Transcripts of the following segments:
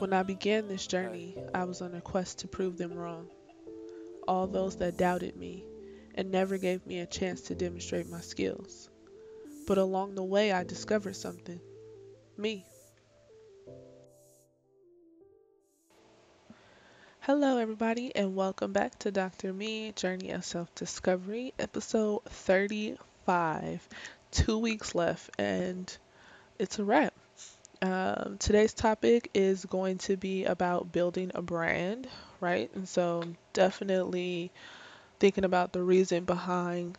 When I began this journey, I was on a quest to prove them wrong. All those that doubted me and never gave me a chance to demonstrate my skills. But along the way, I discovered something me. Hello, everybody, and welcome back to Dr. Me Journey of Self Discovery, episode 35. Two weeks left, and it's a wrap. Um, today's topic is going to be about building a brand, right? And so, definitely thinking about the reason behind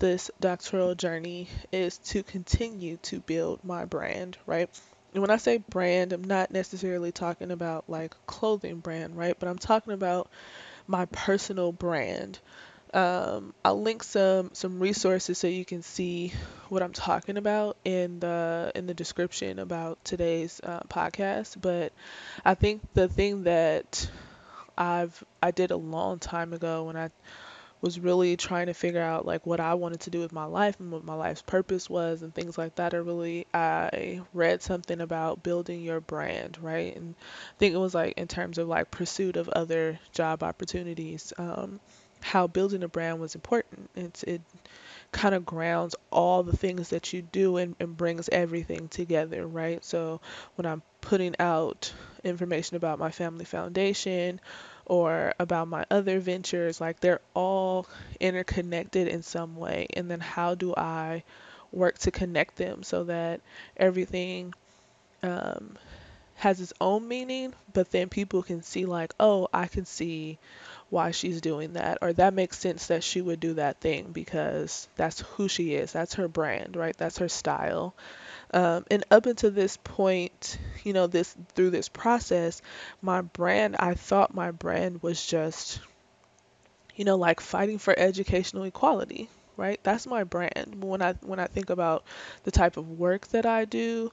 this doctoral journey is to continue to build my brand, right? And when I say brand, I'm not necessarily talking about like clothing brand, right? But I'm talking about my personal brand, um, I'll link some some resources so you can see what I'm talking about in the in the description about today's uh, podcast. But I think the thing that I've I did a long time ago when I was really trying to figure out like what I wanted to do with my life and what my life's purpose was and things like that. I really I read something about building your brand, right? And I think it was like in terms of like pursuit of other job opportunities. Um, how building a brand was important. It's it kind of grounds all the things that you do and, and brings everything together, right? So when I'm putting out information about my family foundation or about my other ventures, like they're all interconnected in some way. And then how do I work to connect them so that everything um, has its own meaning, but then people can see, like, oh, I can see why she's doing that, or that makes sense that she would do that thing because that's who she is, that's her brand, right? That's her style. Um, and up until this point, you know, this through this process, my brand, I thought my brand was just, you know, like fighting for educational equality, right? That's my brand. When I when I think about the type of work that I do,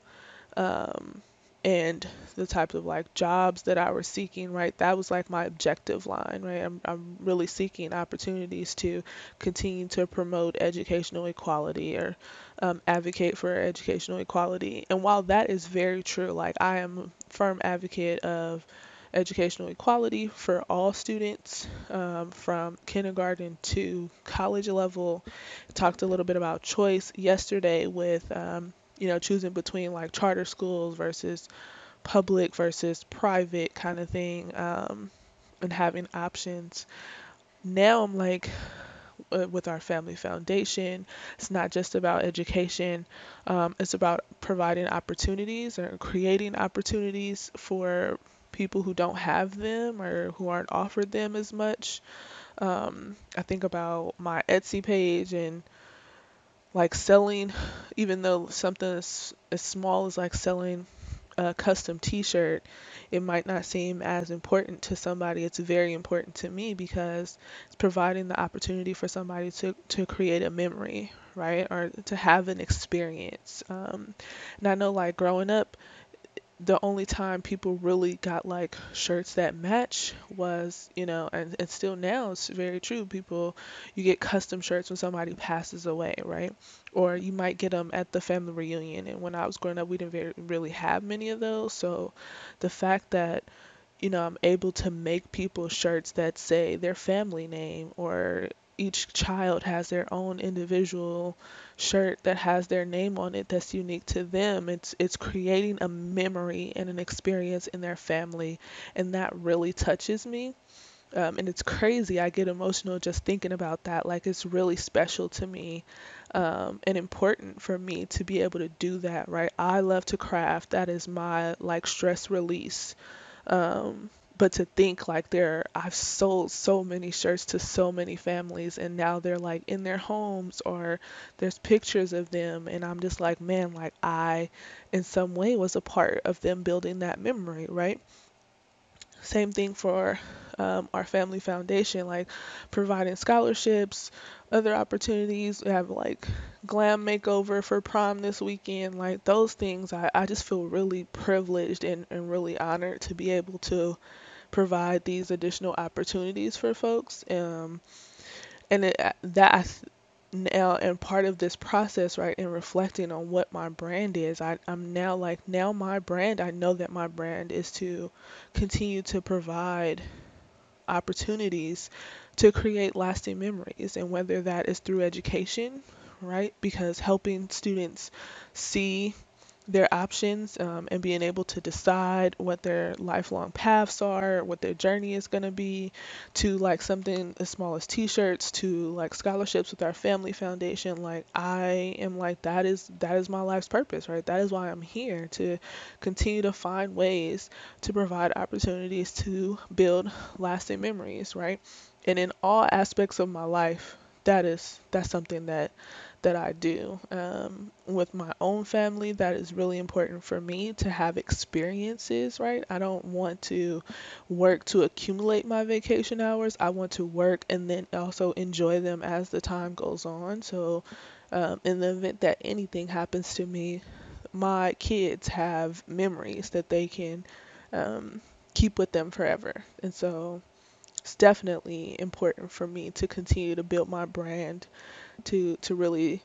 um, and the types of like jobs that I was seeking, right? That was like my objective line, right? I'm, I'm really seeking opportunities to continue to promote educational equality or um, advocate for educational equality. And while that is very true, like I am a firm advocate of educational equality for all students um, from kindergarten to college level. Talked a little bit about choice yesterday with um, you know, choosing between like charter schools versus public versus private kind of thing, um, and having options. Now I'm like, uh, with our family foundation, it's not just about education, um, it's about providing opportunities or creating opportunities for people who don't have them or who aren't offered them as much. Um, I think about my Etsy page and like selling, even though something as, as small as like selling a custom t-shirt, it might not seem as important to somebody. It's very important to me because it's providing the opportunity for somebody to, to create a memory, right? Or to have an experience. Um, and I know like growing up, the only time people really got like shirts that match was, you know, and, and still now it's very true. People, you get custom shirts when somebody passes away, right? Or you might get them at the family reunion. And when I was growing up, we didn't very, really have many of those. So the fact that you know, I'm able to make people shirts that say their family name or each child has their own individual shirt that has their name on it that's unique to them. It's it's creating a memory and an experience in their family and that really touches me. Um, and it's crazy. I get emotional just thinking about that. Like it's really special to me um, and important for me to be able to do that, right? I love to craft. That is my like stress release. Um, but to think like there, I've sold so many shirts to so many families, and now they're like in their homes or there's pictures of them, and I'm just like, man, like I, in some way, was a part of them building that memory, right? Same thing for um, our family foundation, like providing scholarships, other opportunities. We have like glam makeover for prom this weekend. Like those things, I, I just feel really privileged and, and really honored to be able to provide these additional opportunities for folks. Um, and it, that now and part of this process right and reflecting on what my brand is I, i'm now like now my brand i know that my brand is to continue to provide opportunities to create lasting memories and whether that is through education right because helping students see their options um, and being able to decide what their lifelong paths are, what their journey is going to be, to like something as small as t-shirts, to like scholarships with our family foundation. Like I am like that is that is my life's purpose, right? That is why I'm here to continue to find ways to provide opportunities to build lasting memories, right? And in all aspects of my life, that is that's something that that I do. Um, with my own family, that is really important for me to have experiences, right? I don't want to work to accumulate my vacation hours. I want to work and then also enjoy them as the time goes on. So, um, in the event that anything happens to me, my kids have memories that they can um, keep with them forever. And so, it's definitely important for me to continue to build my brand to to really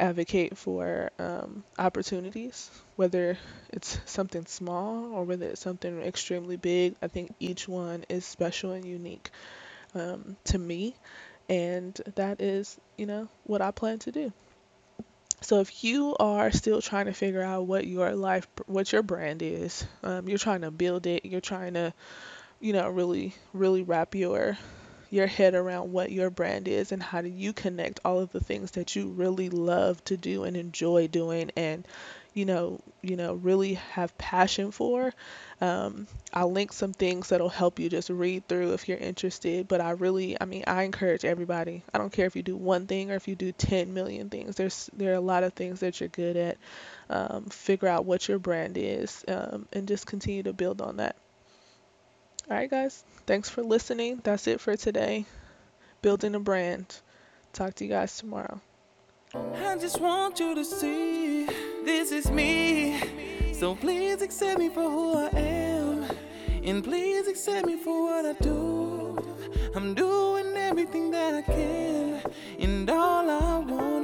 advocate for um, opportunities, whether it's something small or whether it's something extremely big. I think each one is special and unique um, to me, and that is, you know, what I plan to do. So if you are still trying to figure out what your life, what your brand is, um, you're trying to build it, you're trying to, you know, really, really wrap your your head around what your brand is and how do you connect all of the things that you really love to do and enjoy doing and you know you know really have passion for. Um, i'll link some things that'll help you just read through if you're interested but i really i mean i encourage everybody. I don't care if you do one thing or if you do 10 million things. There's there are a lot of things that you're good at. Um, figure out what your brand is um, and just continue to build on that all right, guys. Thanks for listening. That's it for today. Building a brand. Talk to you guys tomorrow. I just want you to see this is me. So please accept me for who I am. And please accept me for what I do. I'm doing everything that I can. And all I want